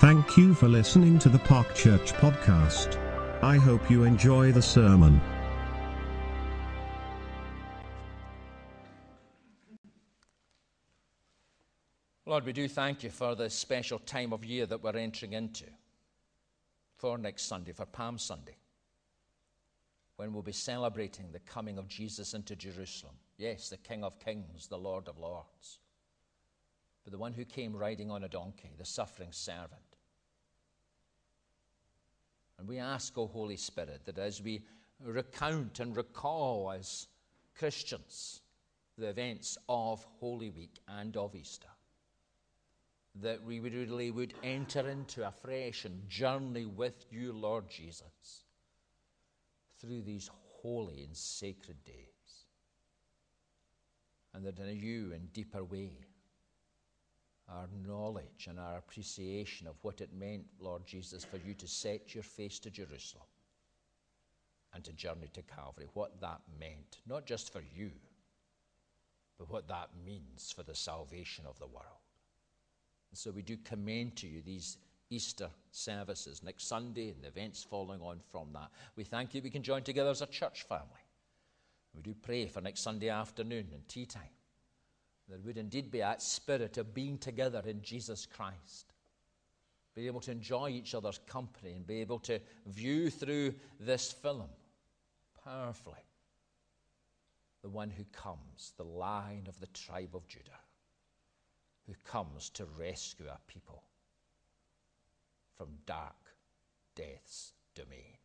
Thank you for listening to the Park Church podcast. I hope you enjoy the sermon. Lord, we do thank you for this special time of year that we're entering into for next Sunday, for Palm Sunday, when we'll be celebrating the coming of Jesus into Jerusalem. Yes, the King of Kings, the Lord of Lords, but the one who came riding on a donkey, the suffering servant. And we ask, O Holy Spirit, that as we recount and recall as Christians the events of Holy Week and of Easter, that we really would enter into a fresh and journey with you, Lord Jesus, through these holy and sacred days. And that in a new and deeper way, our knowledge and our appreciation of what it meant, Lord Jesus, for you to set your face to Jerusalem and to journey to Calvary, what that meant, not just for you, but what that means for the salvation of the world. And so we do commend to you these Easter services next Sunday and the events following on from that. We thank you we can join together as a church family. We do pray for next Sunday afternoon and tea time. There would indeed be that spirit of being together in Jesus Christ. Be able to enjoy each other's company and be able to view through this film powerfully the one who comes, the Lion of the tribe of Judah who comes to rescue a people from dark death's domain.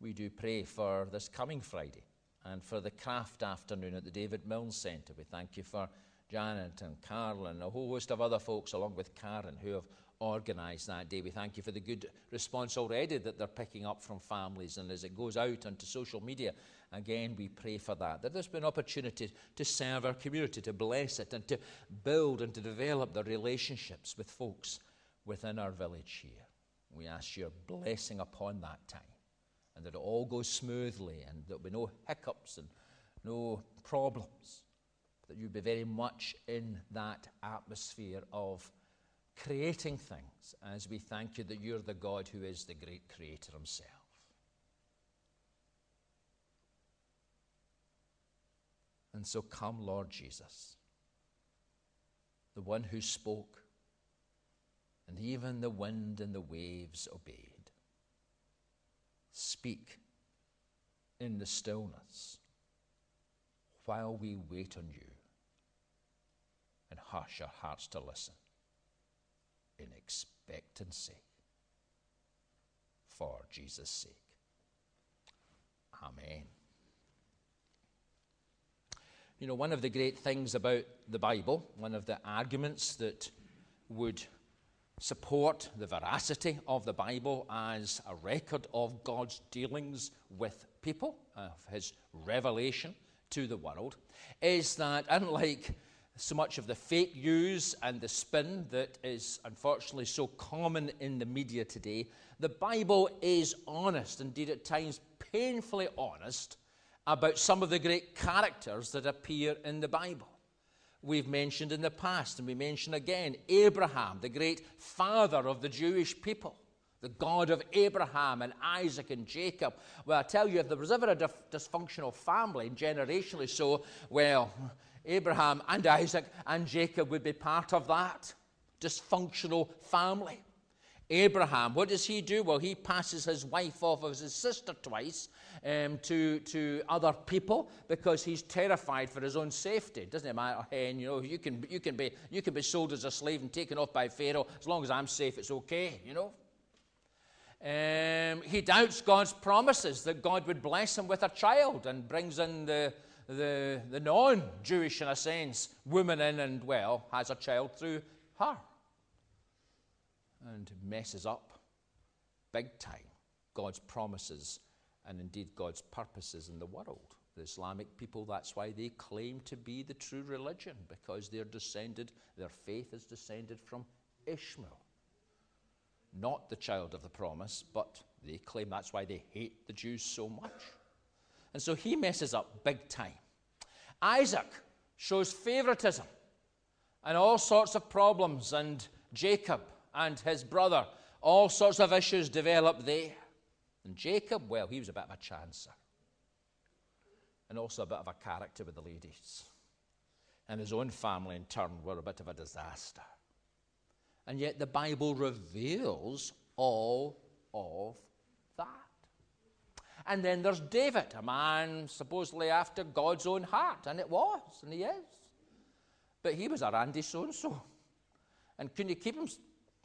We do pray for this coming Friday and for the craft afternoon at the David Milne Centre. We thank you for Janet and Carl and a whole host of other folks, along with Karen, who have organised that day. We thank you for the good response already that they're picking up from families. And as it goes out onto social media, again, we pray for that. That there's been opportunity to serve our community, to bless it, and to build and to develop the relationships with folks within our village here. We ask your blessing upon that time and that it all goes smoothly and there'll be no hiccups and no problems. That you be very much in that atmosphere of creating things as we thank you that you're the God who is the great creator himself. And so come, Lord Jesus, the one who spoke, and even the wind and the waves obeyed. Speak in the stillness while we wait on you and hush our hearts to listen in expectancy for Jesus' sake. Amen. You know, one of the great things about the Bible, one of the arguments that would support the veracity of the Bible as a record of God's dealings with people, of his revelation to the world, is that unlike so much of the fake news and the spin that is unfortunately so common in the media today, the Bible is honest, indeed at times painfully honest, about some of the great characters that appear in the Bible. We've mentioned in the past, and we mention again Abraham, the great father of the Jewish people, the God of Abraham and Isaac and Jacob. Well, I tell you, if there was ever a dysfunctional family, generationally so, well, Abraham and Isaac and Jacob would be part of that dysfunctional family. Abraham, what does he do? Well, he passes his wife off as his sister twice um, to, to other people because he's terrified for his own safety. Doesn't it matter, hen, you know, you can, you, can be, you can be sold as a slave and taken off by Pharaoh. As long as I'm safe, it's okay, you know. Um, he doubts God's promises that God would bless him with a child and brings in the, the, the non Jewish, in a sense, woman in and, well, has a child through her and messes up big time God's promises and indeed God's purposes in the world. The Islamic people, that's why they claim to be the true religion, because they're descended, their faith is descended from Ishmael. Not the child of the promise, but they claim that's why they hate the Jews so much. And so he messes up big time. Isaac shows favoritism and all sorts of problems and Jacob and his brother. All sorts of issues developed there. And Jacob, well, he was a bit of a chancer. And also a bit of a character with the ladies. And his own family, in turn, were a bit of a disaster. And yet the Bible reveals all of that. And then there's David, a man supposedly after God's own heart. And it was, and he is. But he was a randy so and so. And couldn't keep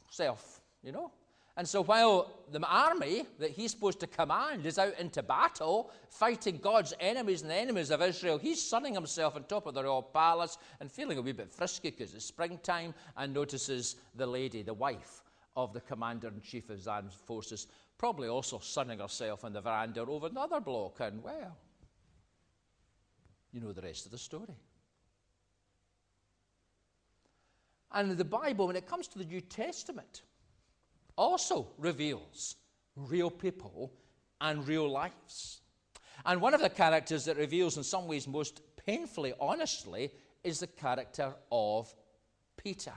himself, you know? And so while the army that he's supposed to command is out into battle, fighting God's enemies and the enemies of Israel, he's sunning himself on top of the royal palace and feeling a wee bit frisky because it's springtime and notices the lady, the wife of the commander in chief of his armed forces, probably also sunning herself on the veranda over another block. And well, you know the rest of the story. And the Bible, when it comes to the New Testament, also reveals real people and real lives. And one of the characters that reveals, in some ways, most painfully, honestly, is the character of Peter.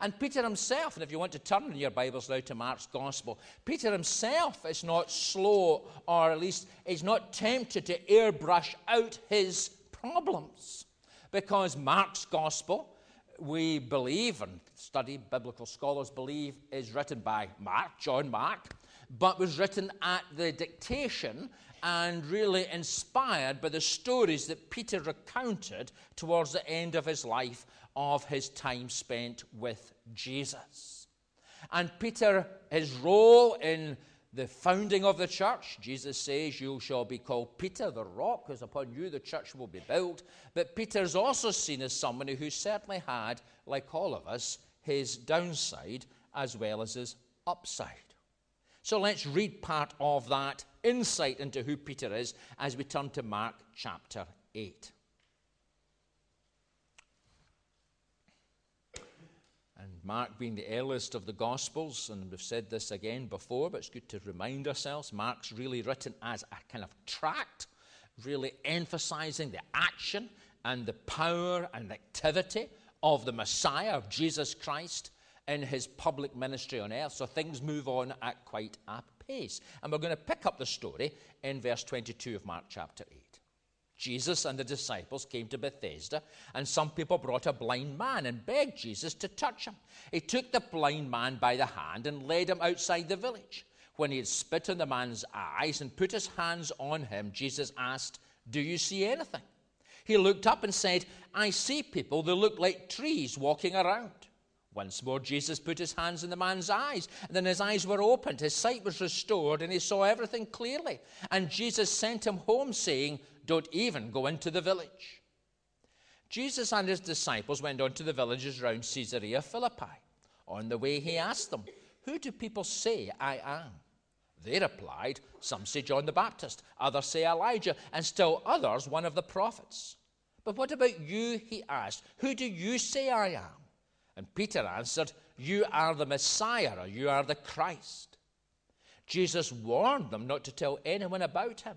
And Peter himself, and if you want to turn in your Bibles now to Mark's Gospel, Peter himself is not slow, or at least is not tempted to airbrush out his problems. Because Mark's Gospel we believe, and study biblical scholars believe, is written by Mark, John Mark, but was written at the dictation and really inspired by the stories that Peter recounted towards the end of his life of his time spent with Jesus. And Peter, his role in the founding of the church. Jesus says, You shall be called Peter, the rock, because upon you the church will be built. But Peter is also seen as somebody who certainly had, like all of us, his downside as well as his upside. So let's read part of that insight into who Peter is as we turn to Mark chapter 8. Mark being the earliest of the Gospels, and we've said this again before, but it's good to remind ourselves Mark's really written as a kind of tract, really emphasizing the action and the power and activity of the Messiah, of Jesus Christ, in his public ministry on earth. So things move on at quite a pace. And we're going to pick up the story in verse 22 of Mark chapter 8. Jesus and the disciples came to Bethsaida, and some people brought a blind man and begged Jesus to touch him. He took the blind man by the hand and led him outside the village. When he had spit on the man's eyes and put his hands on him, Jesus asked, Do you see anything? He looked up and said, I see people, they look like trees walking around. Once more, Jesus put his hands in the man's eyes, and then his eyes were opened, his sight was restored, and he saw everything clearly. And Jesus sent him home, saying, don't even go into the village. Jesus and his disciples went on to the villages round Caesarea Philippi. On the way, he asked them, Who do people say I am? They replied, Some say John the Baptist, others say Elijah, and still others one of the prophets. But what about you? He asked, Who do you say I am? And Peter answered, You are the Messiah, or you are the Christ. Jesus warned them not to tell anyone about him.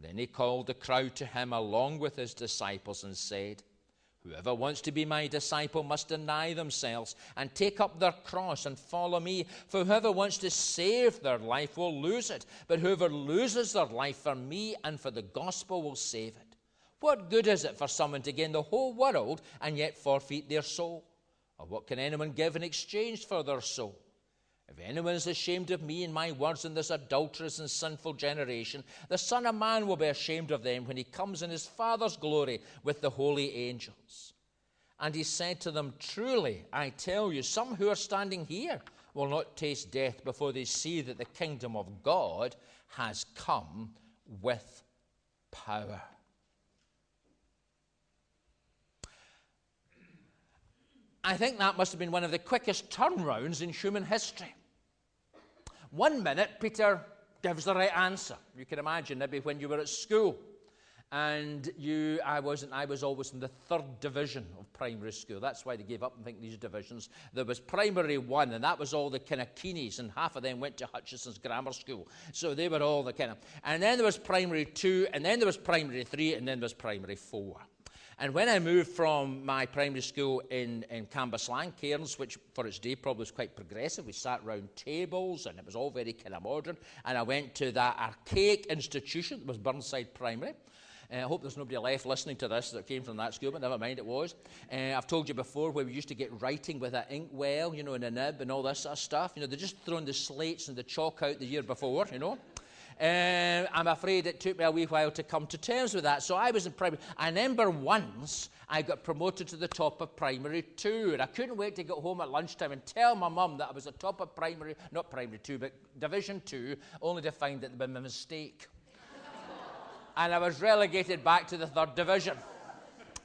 Then he called the crowd to him along with his disciples and said, Whoever wants to be my disciple must deny themselves and take up their cross and follow me. For whoever wants to save their life will lose it, but whoever loses their life for me and for the gospel will save it. What good is it for someone to gain the whole world and yet forfeit their soul? Or what can anyone give in exchange for their soul? If anyone is ashamed of me and my words in this adulterous and sinful generation, the Son of Man will be ashamed of them when he comes in his Father's glory with the holy angels. And he said to them, Truly, I tell you, some who are standing here will not taste death before they see that the kingdom of God has come with power. I think that must have been one of the quickest turnarounds in human history. One minute, Peter gives the right answer. You can imagine maybe when you were at school and you, I wasn't, I was always in the third division of primary school. That's why they gave up and think these divisions. There was primary one, and that was all the kind of and half of them went to Hutcheson's Grammar School. So they were all the kind of, and then there was primary two, and then there was primary three, and then there was primary four. And when I moved from my primary school in, in Cambuslang, Cairns, which for its day probably was quite progressive, we sat round tables and it was all very kind of modern. And I went to that archaic institution that was Burnside Primary. Uh, I hope there's nobody left listening to this that came from that school, but never mind, it was. Uh, I've told you before where we used to get writing with an inkwell, you know, in a nib and all this sort of stuff. You know, they just thrown the slates and the chalk out the year before, you know. Uh, I'm afraid it took me a wee while to come to terms with that. So I was in primary. I remember once I got promoted to the top of primary two, and I couldn't wait to get home at lunchtime and tell my mum that I was at top of primary, not primary two, but division two, only to find that had been a mistake and I was relegated back to the third division.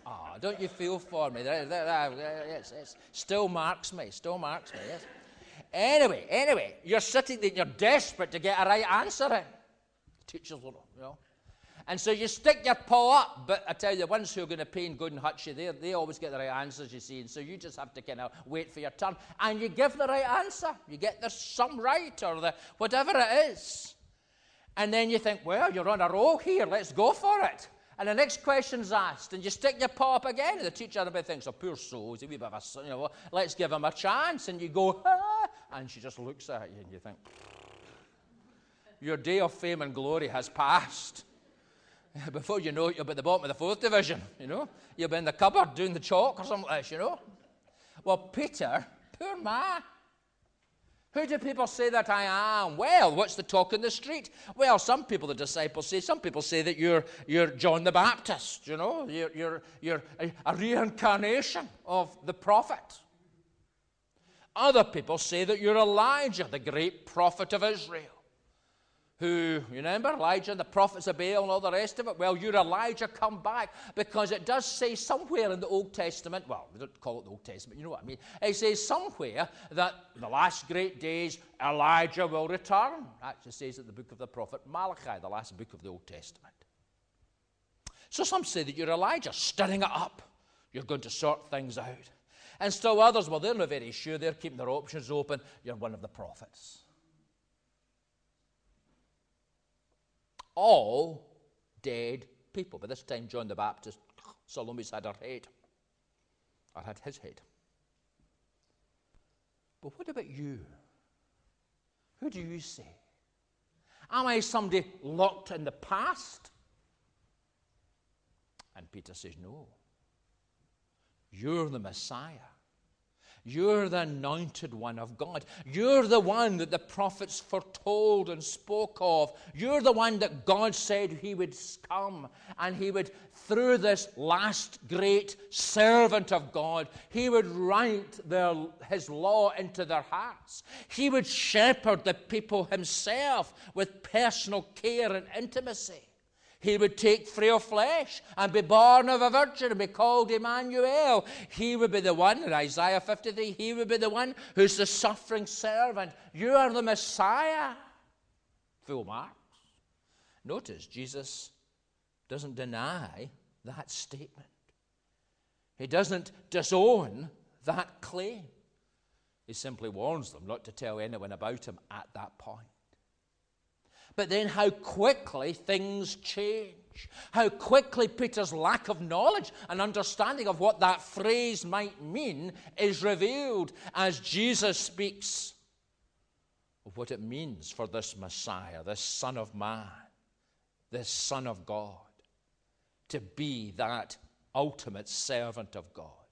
Oh, don't you feel for me? Yes, yes. Still marks me, still marks me, yes. Anyway, anyway, you're sitting there, you're desperate to get a right answer in. Teachers you know. And so you stick your paw up, but I tell you, the ones who are going to pay and good and hutch you, they, they always get the right answers, you see. And so you just have to kind of wait for your turn. And you give the right answer. You get the sum right or the whatever it is. And then you think, well, you're on a roll here, let's go for it. And the next question's asked, and you stick your paw up again, and the teacher everybody thinks, oh, poor soul, he's a wee bit of a, you know, let's give him a chance. And you go, ah, and she just looks at you, and you think, your day of fame and glory has passed. Before you know it, you'll be at the bottom of the fourth division, you know. You'll be in the cupboard doing the chalk or something like this, you know. Well, Peter, poor man, who do people say that I am? Well, what's the talk in the street? Well, some people, the disciples say, some people say that you're, you're John the Baptist, you know, you're, you're, you're a, a reincarnation of the prophet. Other people say that you're Elijah, the great prophet of Israel who, you remember, Elijah and the prophets of Baal and all the rest of it? Well, you're Elijah, come back. Because it does say somewhere in the Old Testament, well, we don't call it the Old Testament, you know what I mean? It says somewhere that the last great days, Elijah will return. Actually says in the book of the prophet Malachi, the last book of the Old Testament. So some say that you're Elijah, stirring it up. You're going to sort things out. And still others, well, they're not very sure. They're keeping their options open. You're one of the prophets. All dead people. By this time, John the Baptist, Salome's had her head, or had his head. But what about you? Who do you say? Am I somebody locked in the past? And Peter says, No. You're the Messiah. You're the anointed one of God. You're the one that the prophets foretold and spoke of. You're the one that God said He would come and He would, through this last great servant of God, He would write their, His law into their hearts. He would shepherd the people Himself with personal care and intimacy. He would take frail flesh and be born of a virgin and be called Emmanuel. He would be the one, in Isaiah 53, he would be the one who's the suffering servant. You are the Messiah. Full marks. Notice Jesus doesn't deny that statement. He doesn't disown that claim. He simply warns them not to tell anyone about him at that point. But then how quickly things change. How quickly Peter's lack of knowledge and understanding of what that phrase might mean is revealed as Jesus speaks of what it means for this Messiah, this Son of Man, this Son of God, to be that ultimate servant of God.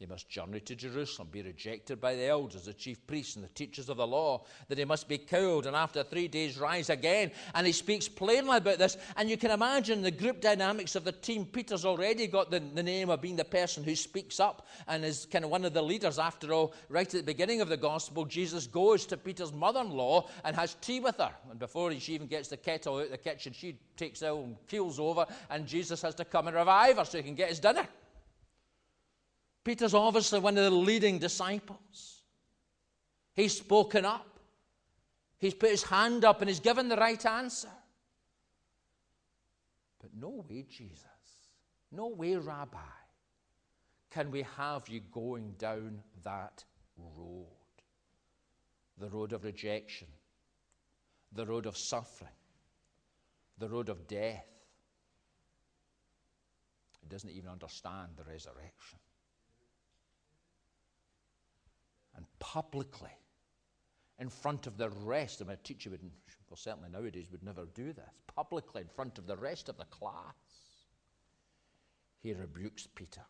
He must journey to Jerusalem, be rejected by the elders, the chief priests, and the teachers of the law, that he must be killed, and after three days rise again. And he speaks plainly about this. And you can imagine the group dynamics of the team. Peter's already got the, the name of being the person who speaks up and is kind of one of the leaders. After all, right at the beginning of the gospel, Jesus goes to Peter's mother in law and has tea with her. And before she even gets the kettle out of the kitchen, she takes ill and keels over, and Jesus has to come and revive her so he can get his dinner. Peter's obviously one of the leading disciples. He's spoken up. He's put his hand up and he's given the right answer. But no way, Jesus. No way, Rabbi, can we have you going down that road the road of rejection, the road of suffering, the road of death. He doesn't even understand the resurrection. And publicly, in front of the rest, I mean, a teacher would, well, certainly nowadays would never do this, publicly in front of the rest of the class, he rebukes Peter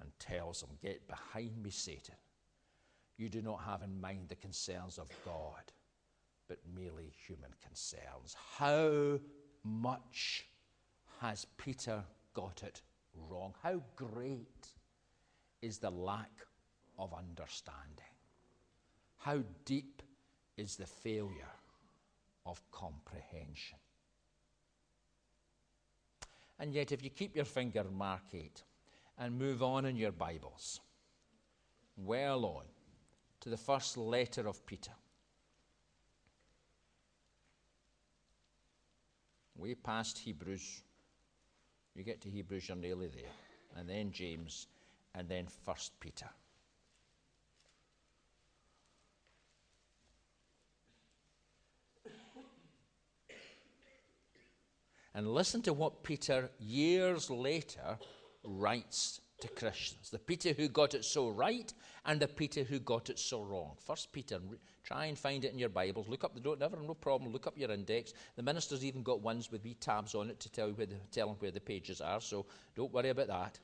and tells him, Get behind me, Satan. You do not have in mind the concerns of God, but merely human concerns. How much has Peter got it wrong? How great is the lack of understanding? How deep is the failure of comprehension? And yet, if you keep your finger, Mark 8, and move on in your Bibles, well on to the first letter of Peter. Way past Hebrews. You get to Hebrews, you're nearly there. And then James, and then First Peter. And listen to what Peter, years later, writes to Christians. The Peter who got it so right and the Peter who got it so wrong. First Peter, try and find it in your Bibles. Look up the don't never no problem. Look up your index. The minister's even got ones with wee tabs on it to tell you where the, tell them where the pages are. So don't worry about that.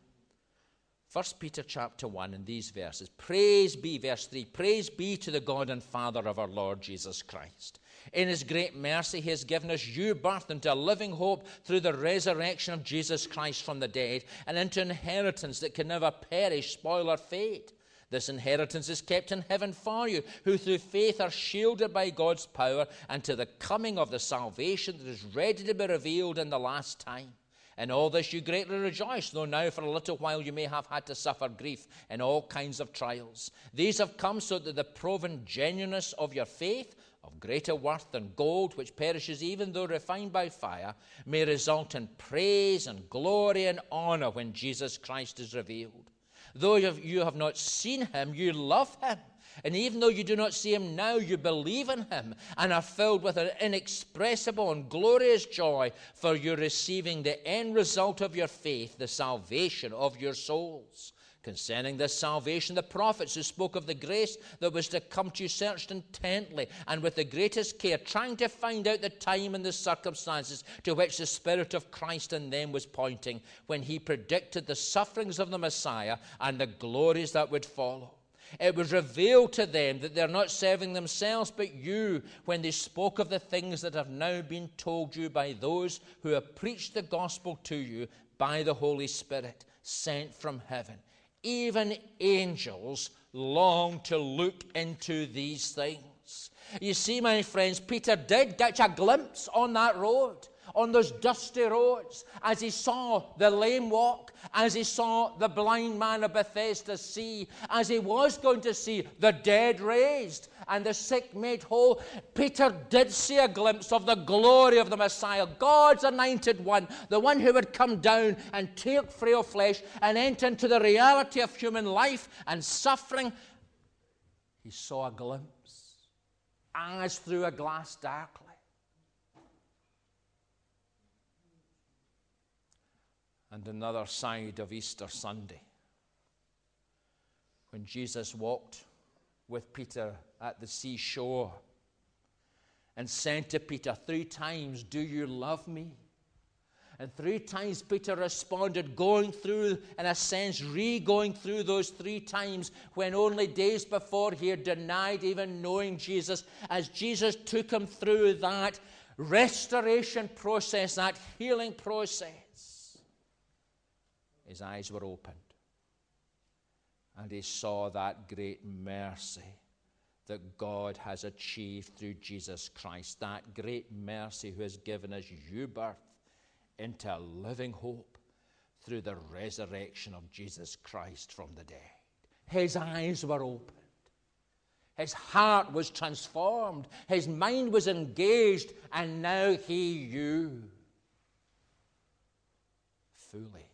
First Peter chapter 1 in these verses. Praise be, verse 3, praise be to the God and Father of our Lord Jesus Christ. In his great mercy, he has given us new birth into a living hope through the resurrection of Jesus Christ from the dead and into inheritance that can never perish, spoil, or fade. This inheritance is kept in heaven for you, who through faith are shielded by God's power unto the coming of the salvation that is ready to be revealed in the last time. In all this you greatly rejoice, though now for a little while you may have had to suffer grief in all kinds of trials. These have come so that the proven genuineness of your faith, of greater worth than gold, which perishes even though refined by fire, may result in praise and glory and honor when Jesus Christ is revealed. Though you have not seen him, you love him. And even though you do not see him now, you believe in him and are filled with an inexpressible and glorious joy, for you're receiving the end result of your faith, the salvation of your souls. Concerning this salvation, the prophets who spoke of the grace that was to come to you searched intently and with the greatest care, trying to find out the time and the circumstances to which the Spirit of Christ in them was pointing when he predicted the sufferings of the Messiah and the glories that would follow. It was revealed to them that they're not serving themselves but you when they spoke of the things that have now been told you by those who have preached the gospel to you by the Holy Spirit sent from heaven. Even angels long to look into these things. You see, my friends, Peter did get a glimpse on that road on those dusty roads, as he saw the lame walk, as he saw the blind man of Bethsaida see, as he was going to see the dead raised and the sick made whole, Peter did see a glimpse of the glory of the Messiah, God's anointed one, the one who would come down and take frail flesh and enter into the reality of human life and suffering. He saw a glimpse as through a glass darkly. And another side of Easter Sunday. When Jesus walked with Peter at the seashore and said to Peter three times, Do you love me? And three times Peter responded, going through, in a sense, re going through those three times when only days before he had denied even knowing Jesus, as Jesus took him through that restoration process, that healing process his eyes were opened. And he saw that great mercy that God has achieved through Jesus Christ, that great mercy who has given us new birth into a living hope through the resurrection of Jesus Christ from the dead. His eyes were opened. His heart was transformed. His mind was engaged, and now he knew fully,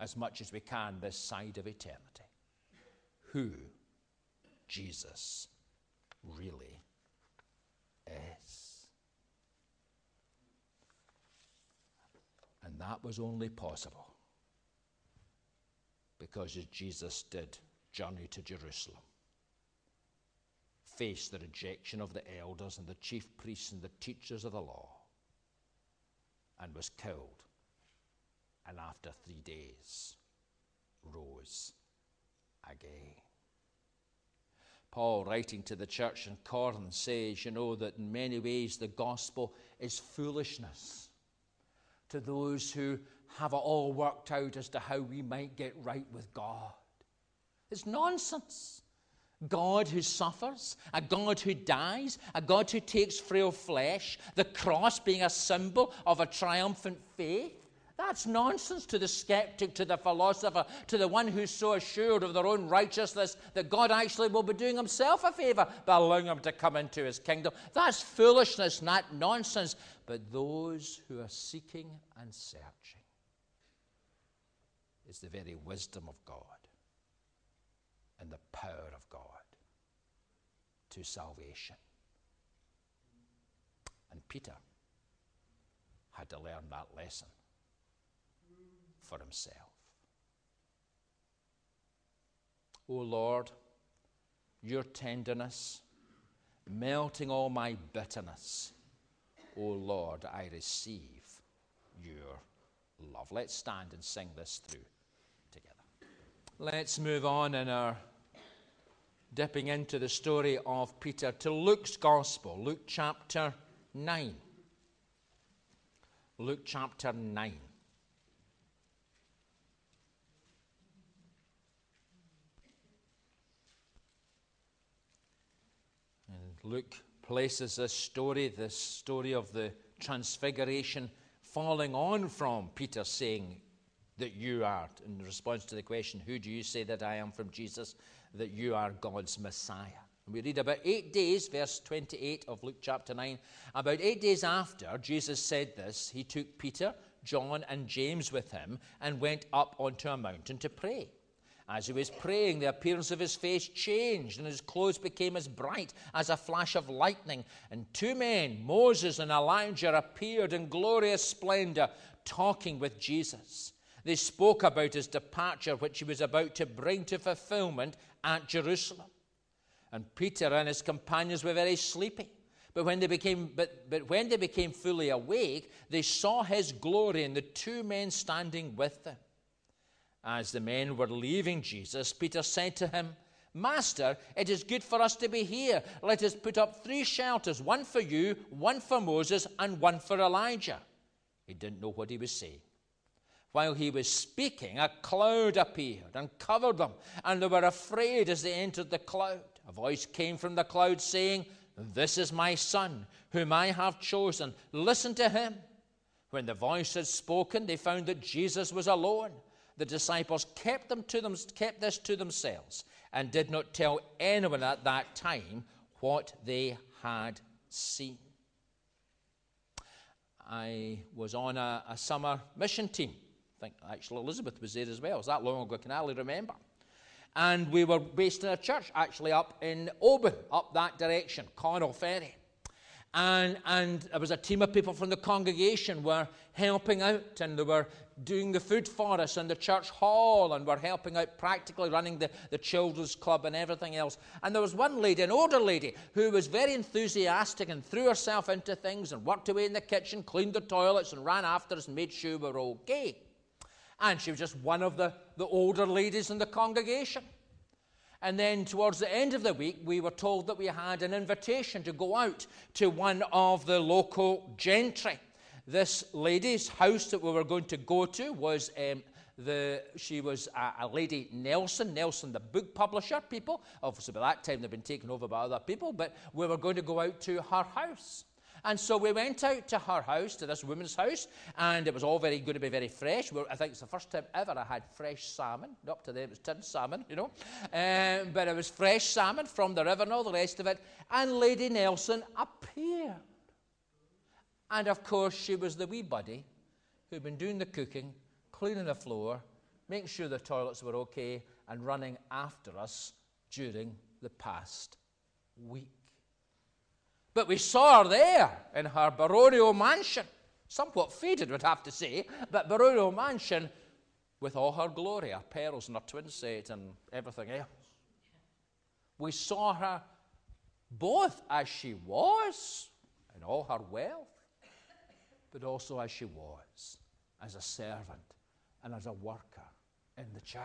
as much as we can, this side of eternity, who Jesus really is. And that was only possible because as Jesus did journey to Jerusalem faced the rejection of the elders and the chief priests and the teachers of the law and was killed. And after three days, rose again. Paul, writing to the church in Corinth, says, you know, that in many ways the gospel is foolishness to those who have it all worked out as to how we might get right with God. It's nonsense. God who suffers, a God who dies, a God who takes frail flesh, the cross being a symbol of a triumphant faith. That's nonsense to the skeptic, to the philosopher, to the one who's so assured of their own righteousness that God actually will be doing himself a favor by allowing him to come into his kingdom. That's foolishness, not nonsense. But those who are seeking and searching is the very wisdom of God and the power of God to salvation. And Peter had to learn that lesson for himself. O Lord, your tenderness, melting all my bitterness. O Lord, I receive your love. Let's stand and sing this through together. Let's move on in our dipping into the story of Peter to Luke's Gospel, Luke chapter 9. Luke chapter 9. And Luke places this story, this story of the transfiguration, falling on from Peter saying that you are, in response to the question, Who do you say that I am from Jesus? that you are God's Messiah. We read about eight days, verse 28 of Luke chapter 9. About eight days after Jesus said this, he took Peter, John, and James with him and went up onto a mountain to pray. As he was praying, the appearance of his face changed, and his clothes became as bright as a flash of lightning. And two men, Moses and Elijah, appeared in glorious splendor, talking with Jesus. They spoke about his departure, which he was about to bring to fulfillment at Jerusalem. And Peter and his companions were very sleepy. But when they became, but, but when they became fully awake, they saw his glory and the two men standing with them. As the men were leaving Jesus, Peter said to him, Master, it is good for us to be here. Let us put up three shelters one for you, one for Moses, and one for Elijah. He didn't know what he was saying. While he was speaking, a cloud appeared and covered them, and they were afraid as they entered the cloud. A voice came from the cloud saying, This is my son, whom I have chosen. Listen to him. When the voice had spoken, they found that Jesus was alone. The disciples kept, them to them, kept this to themselves and did not tell anyone at that time what they had seen. I was on a, a summer mission team I think actually Elizabeth was there as well. It's that long ago, I can hardly remember. And we were based in a church actually up in Oban, up that direction, Connel Ferry. And, and there was a team of people from the congregation were helping out and they were doing the food for us in the church hall and were helping out practically running the, the children's club and everything else. And there was one lady, an older lady, who was very enthusiastic and threw herself into things and worked away in the kitchen, cleaned the toilets and ran after us and made sure we were all okay and she was just one of the, the older ladies in the congregation. And then towards the end of the week, we were told that we had an invitation to go out to one of the local gentry. This lady's house that we were going to go to was um, the, she was a, a, lady Nelson, Nelson, the book publisher, people. Obviously, by that time they'd been taken over by other people, but we were going to go out to her house. And so we went out to her house, to this woman's house, and it was all very good to be very fresh. I think it's the first time ever I had fresh salmon. Up to then it was tinned salmon, you know. Um, but it was fresh salmon from the river and all the rest of it. And Lady Nelson appeared. And of course, she was the wee buddy who'd been doing the cooking, cleaning the floor, making sure the toilets were okay, and running after us during the past week. But we saw her there in her baronial mansion, somewhat faded, we'd have to say, but baronial mansion with all her glory, her pearls and her twin set and everything else. We saw her both as she was in all her wealth, but also as she was as a servant and as a worker in the church.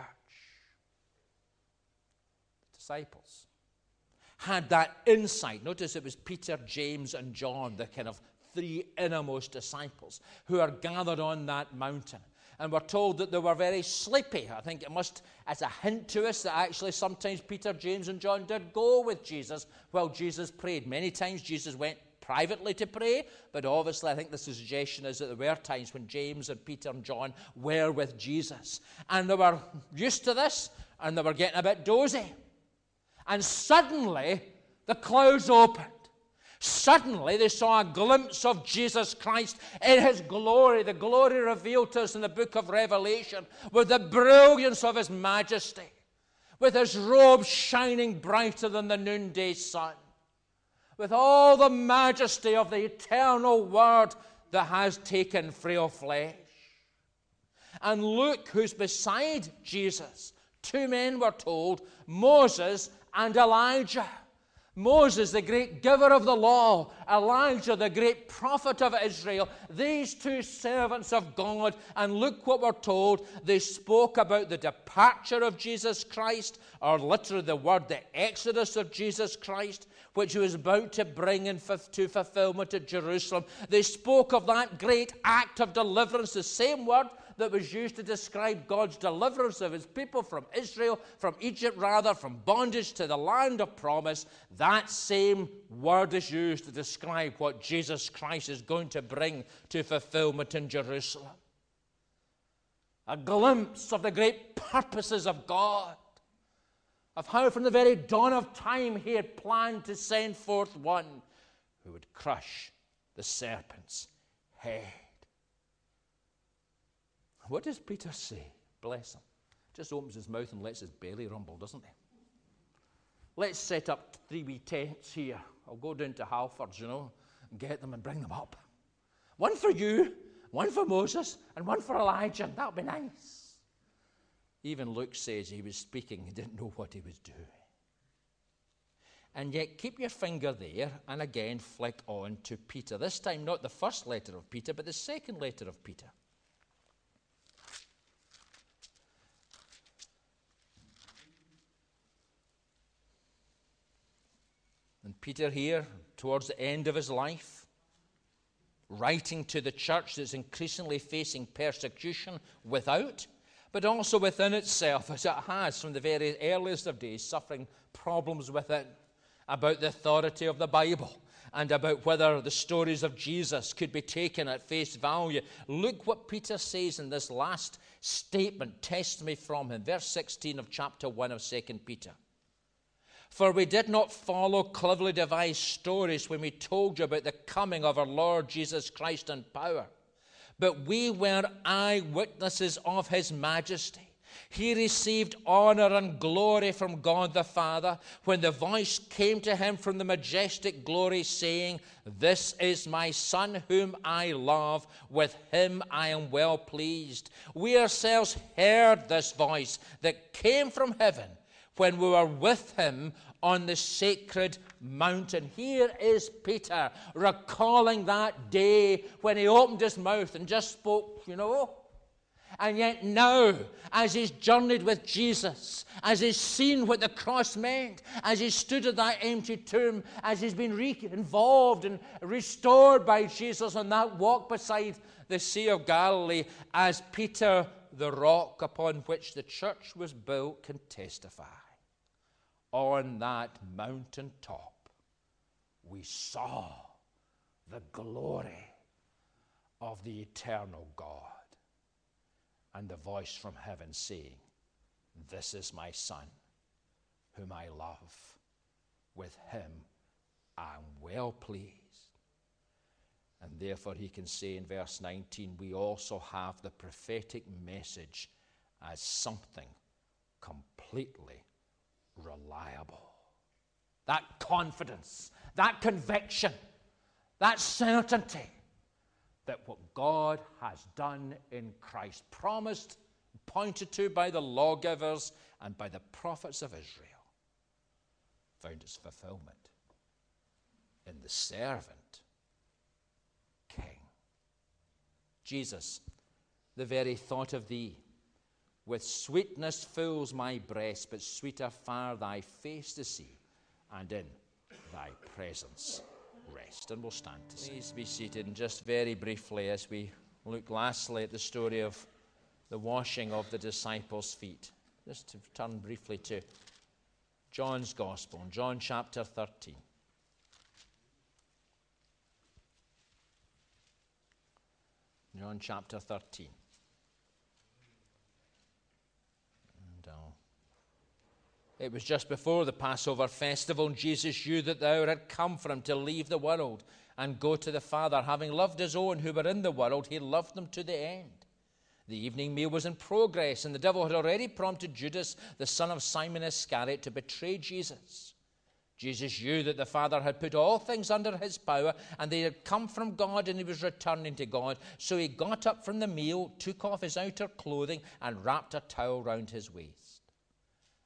The disciples had that insight. Notice it was Peter, James, and John, the kind of three innermost disciples, who are gathered on that mountain. And we're told that they were very sleepy. I think it must, as a hint to us, that actually sometimes Peter, James, and John did go with Jesus while Jesus prayed. Many times Jesus went privately to pray, but obviously I think the suggestion is that there were times when James and Peter and John were with Jesus. And they were used to this, and they were getting a bit dozy. And suddenly, the clouds opened. Suddenly, they saw a glimpse of Jesus Christ in his glory, the glory revealed to us in the book of Revelation, with the brilliance of his majesty, with his robe shining brighter than the noonday sun, with all the majesty of the eternal Word that has taken frail flesh. And Luke, who's beside Jesus, two men were told, Moses and Elijah. Moses, the great giver of the law, Elijah, the great prophet of Israel, these two servants of God, and look what we're told. They spoke about the departure of Jesus Christ, or literally the word, the exodus of Jesus Christ, which he was about to bring in to fulfillment at Jerusalem. They spoke of that great act of deliverance, the same word that was used to describe God's deliverance of his people from Israel, from Egypt rather, from bondage to the land of promise, that same word is used to describe what Jesus Christ is going to bring to fulfillment in Jerusalem. A glimpse of the great purposes of God, of how from the very dawn of time he had planned to send forth one who would crush the serpent's head. What does Peter say? Bless him. Just opens his mouth and lets his belly rumble, doesn't he? Let's set up three wee tents here. I'll go down to Halfords, you know, and get them and bring them up. One for you, one for Moses, and one for Elijah. That'll be nice. Even Luke says he was speaking, he didn't know what he was doing. And yet, keep your finger there and again flick on to Peter. This time, not the first letter of Peter, but the second letter of Peter. Peter, here, towards the end of his life, writing to the church that's increasingly facing persecution without, but also within itself, as it has from the very earliest of days, suffering problems within about the authority of the Bible and about whether the stories of Jesus could be taken at face value. Look what Peter says in this last statement, testimony from him, verse 16 of chapter 1 of 2 Peter. For we did not follow cleverly devised stories when we told you about the coming of our Lord Jesus Christ in power, but we were eyewitnesses of his majesty. He received honor and glory from God the Father when the voice came to him from the majestic glory, saying, This is my Son whom I love, with him I am well pleased. We ourselves heard this voice that came from heaven when we were with him on the sacred mountain. Here is Peter recalling that day when he opened his mouth and just spoke, you know. And yet now, as he's journeyed with Jesus, as he's seen what the cross meant, as he stood at that empty tomb, as he's been re- involved and restored by Jesus on that walk beside the Sea of Galilee, as Peter, the rock upon which the church was built, can testify on that mountain top, we saw the glory of the eternal God. And the voice from heaven saying, This is my Son, whom I love. With him I'm well pleased. And therefore, he can say in verse 19, we also have the prophetic message as something completely reliable. That confidence, that conviction, that certainty that what God has done in Christ, promised, pointed to by the lawgivers and by the prophets of Israel, found its fulfillment in the servant king. Jesus, the very thought of thee, with sweetness fills my breast, but sweeter far thy face to see, and in thy presence rest. And we'll stand to sing. Please be seated, and just very briefly, as we look lastly at the story of the washing of the disciples' feet, just to turn briefly to John's Gospel, John chapter 13. John chapter 13. And, uh, it was just before the Passover festival, and Jesus knew that the hour had come for him to leave the world and go to the Father. Having loved his own who were in the world, he loved them to the end. The evening meal was in progress, and the devil had already prompted Judas, the son of Simon Iscariot, to betray Jesus. Jesus knew that the Father had put all things under his power and they had come from God and he was returning to God. So he got up from the meal, took off his outer clothing, and wrapped a towel round his waist.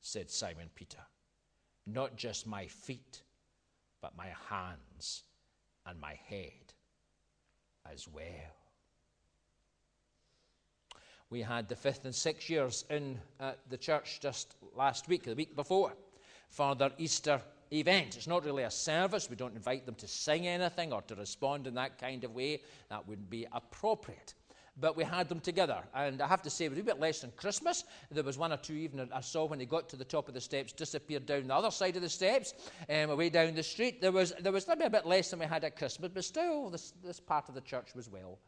said Simon Peter, not just my feet, but my hands and my head as well we had the fifth and sixth years in uh, the church just last week, the week before, for their Easter event. It's not really a service. We don't invite them to sing anything or to respond in that kind of way. That wouldn't be appropriate. But we had them together. And I have to say, it was a bit less than Christmas. There was one or two even I saw when they got to the top of the steps, disappeared down the other side of the steps, um, away down the street. There was, there was maybe a bit less than we had at Christmas, but still, this, this part of the church was well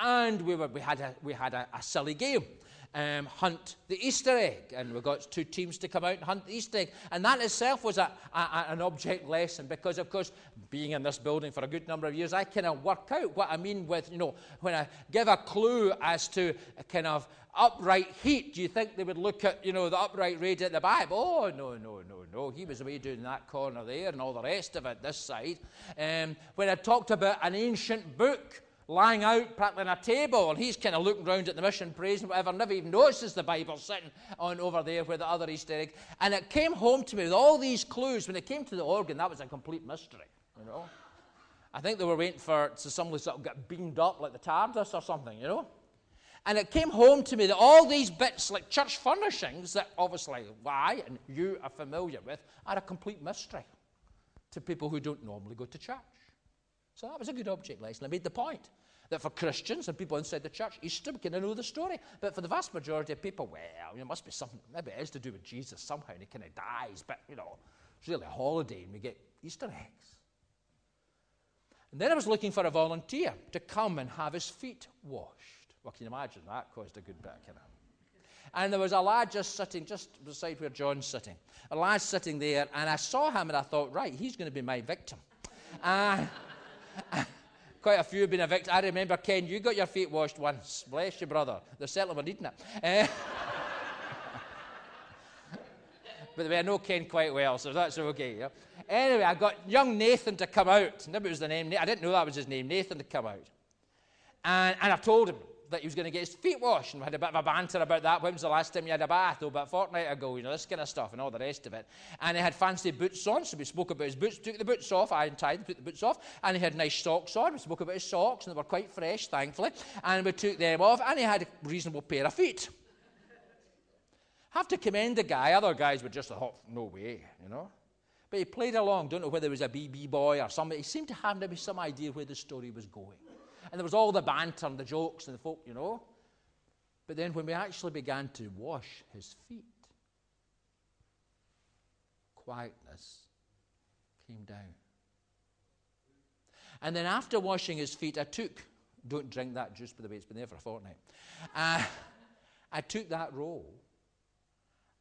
and we, were, we had, a, we had a, a silly game. Um, hunt the Easter egg. And we got two teams to come out and hunt the Easter egg. And that itself was a, a, an object lesson because, of course, being in this building for a good number of years, I kind of work out what I mean with, you know, when I give a clue as to kind of upright heat, do you think they would look at, you know, the upright rate at the Bible? Oh, no, no, no, no. He was away doing that corner there and all the rest of it this side. Um, when I talked about an ancient book, lying out practically on a table, and he's kind of looking round at the mission, praising whatever, never even notices the Bible sitting on over there where the other Easter egg. And it came home to me with all these clues. When it came to the organ, that was a complete mystery, you know. I think they were waiting for to somebody sort of get beamed up like the TARDIS or something, you know. And it came home to me that all these bits, like church furnishings, that obviously I and you are familiar with, are a complete mystery to people who don't normally go to church. So that was a good object lesson. I made the point that for Christians and people inside the church, Easter, kind of know the story. But for the vast majority of people, well, it must be something, maybe it is to do with Jesus somehow, and he kind of dies, but, you know, it's really a holiday, and we get Easter eggs. And then I was looking for a volunteer to come and have his feet washed. Well, can you imagine? That caused a good bit kind of. And there was a lad just sitting, just beside where John's sitting. A lad sitting there, and I saw him and I thought, right, he's going to be my victim. Uh, Quite a few have been evicted. I remember, Ken, you got your feet washed once. Bless you, brother. They certainly were needing it. Uh, but I know Ken quite well, so that's okay. Yeah? Anyway, I got young Nathan to come out. Maybe it was the name. I didn't know that was his name. Nathan to come out. And, and I told him, that he was going to get his feet washed. And we had a bit of a banter about that. When was the last time you had a bath? Oh, about a fortnight ago, you know, this kind of stuff and all the rest of it. And he had fancy boots on, so we spoke about his boots, took the boots off, I untied, took the boots off, and he had nice socks on. We spoke about his socks, and they were quite fresh, thankfully. And we took them off, and he had a reasonable pair of feet. Have to commend the guy. Other guys were just, oh, no way, you know. But he played along. Don't know whether he was a BB boy or somebody. He seemed to have maybe some idea where the story was going. And there was all the banter and the jokes and the folk, you know. But then when we actually began to wash his feet, quietness came down. And then after washing his feet, I took, don't drink that juice, by the way, it's been there for a fortnight. Uh, I took that roll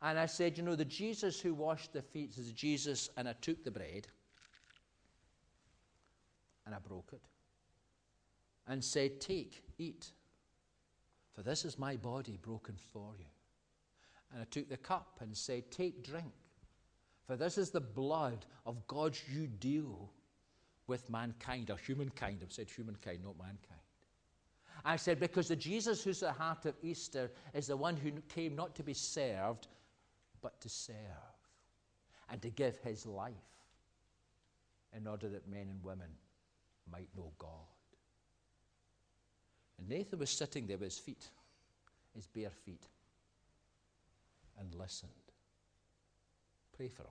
and I said, You know, the Jesus who washed the feet is Jesus. And I took the bread and I broke it and said, Take, eat, for this is my body broken for you. And I took the cup and said, Take, drink, for this is the blood of God's you deal with mankind, or humankind. I've said humankind, not mankind. I said, because the Jesus who's the heart of Easter is the one who came not to be served, but to serve and to give his life in order that men and women might know God. And Nathan was sitting there with his feet, his bare feet, and listened. Pray for him.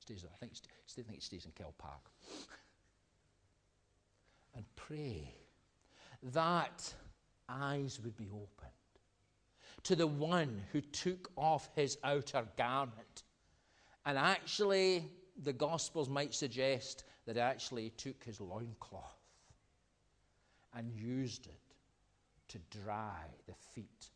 Stays, I think, I think he stays in Kell Park. and pray that eyes would be opened to the one who took off his outer garment. And actually, the Gospels might suggest that actually he took his loincloth and used it to dry the feet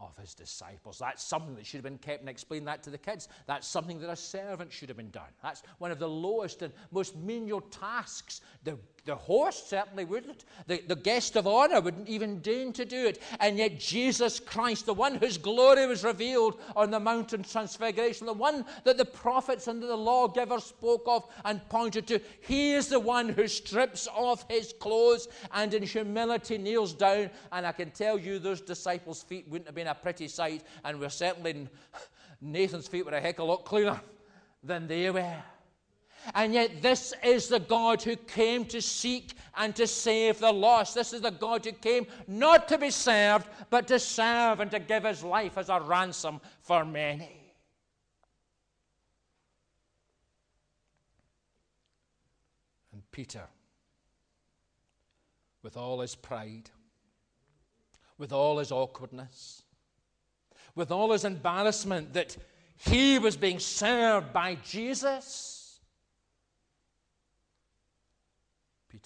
of his disciples. That's something that should have been kept and explained that to the kids. That's something that a servant should have been done. That's one of the lowest and most menial tasks. The, the host certainly wouldn't. The, the guest of honor wouldn't even deign to do it. And yet, Jesus Christ, the one whose glory was revealed on the mountain transfiguration, the one that the prophets and the lawgivers spoke of and pointed to, he is the one who strips off his clothes and in humility kneels down. And I can tell you, those disciples' feet wouldn't have been a pretty sight, and we're certainly Nathan's feet were a heck of a lot cleaner than they were. And yet, this is the God who came to seek and to save the lost. This is the God who came not to be served, but to serve and to give his life as a ransom for many. And Peter, with all his pride, with all his awkwardness, with all his embarrassment that he was being served by Jesus,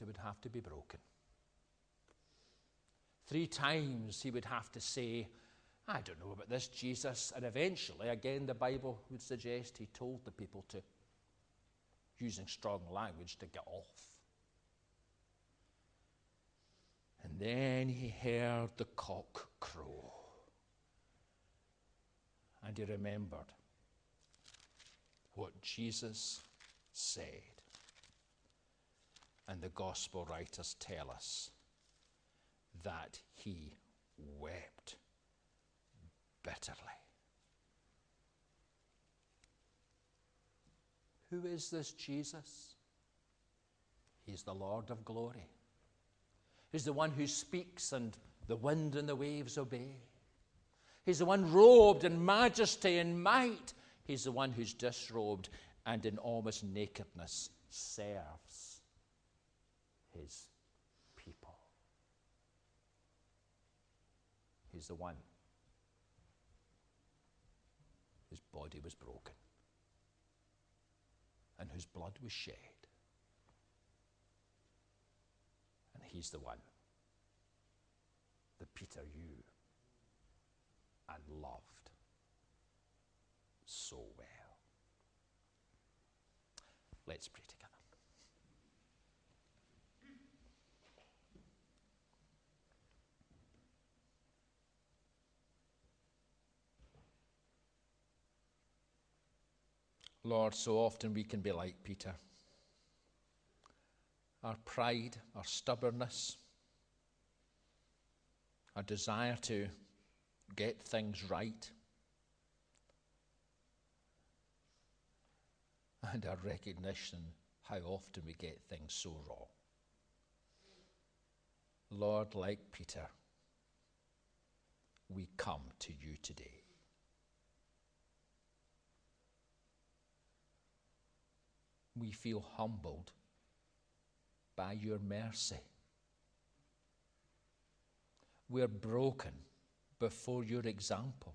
Peter would have to be broken. Three times he would have to say, I don't know about this, Jesus. And eventually, again, the Bible would suggest he told the people to, using strong language, to get off. And then he heard the cock crow and he remembered what Jesus said. And the gospel writers tell us that he wept bitterly. Who is this Jesus? He's the Lord of glory. He's the one who speaks and the wind and the waves obey. He's the one robed in majesty and might. He's the one who's disrobed and in almost nakedness serves his people. He's the one whose body was broken and whose blood was shed. And he's the one that Peter, you and loved so well. Let's pray together. Lord, so often we can be like Peter. Our pride, our stubbornness, our desire to get things right, and our recognition how often we get things so wrong. Lord, like Peter, we come to you today. We feel humbled by your mercy. We're broken before your example.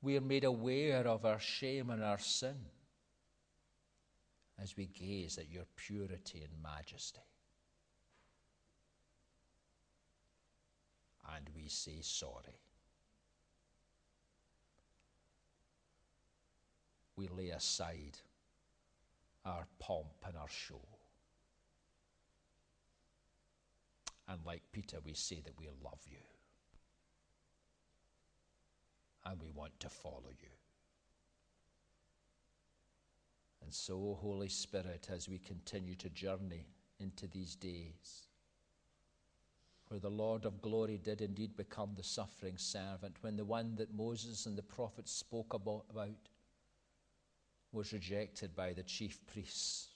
We are made aware of our shame and our sin as we gaze at your purity and majesty. And we say sorry. We lay aside our pomp and our show. And like Peter, we say that we love you and we want to follow you. And so, Holy Spirit, as we continue to journey into these days, where the Lord of glory did indeed become the suffering servant, when the one that Moses and the prophets spoke about, was rejected by the chief priests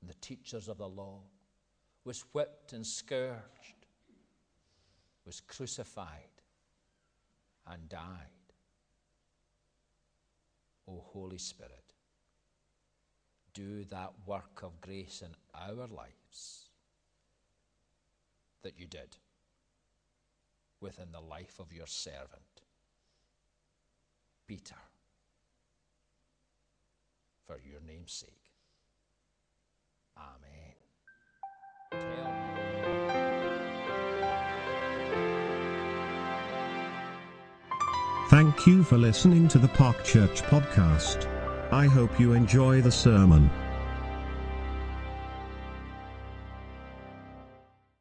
and the teachers of the law, was whipped and scourged, was crucified and died. O Holy Spirit, do that work of grace in our lives that you did within the life of your servant, Peter, for your name's sake. Amen. Thank you for listening to the Park Church podcast. I hope you enjoy the sermon.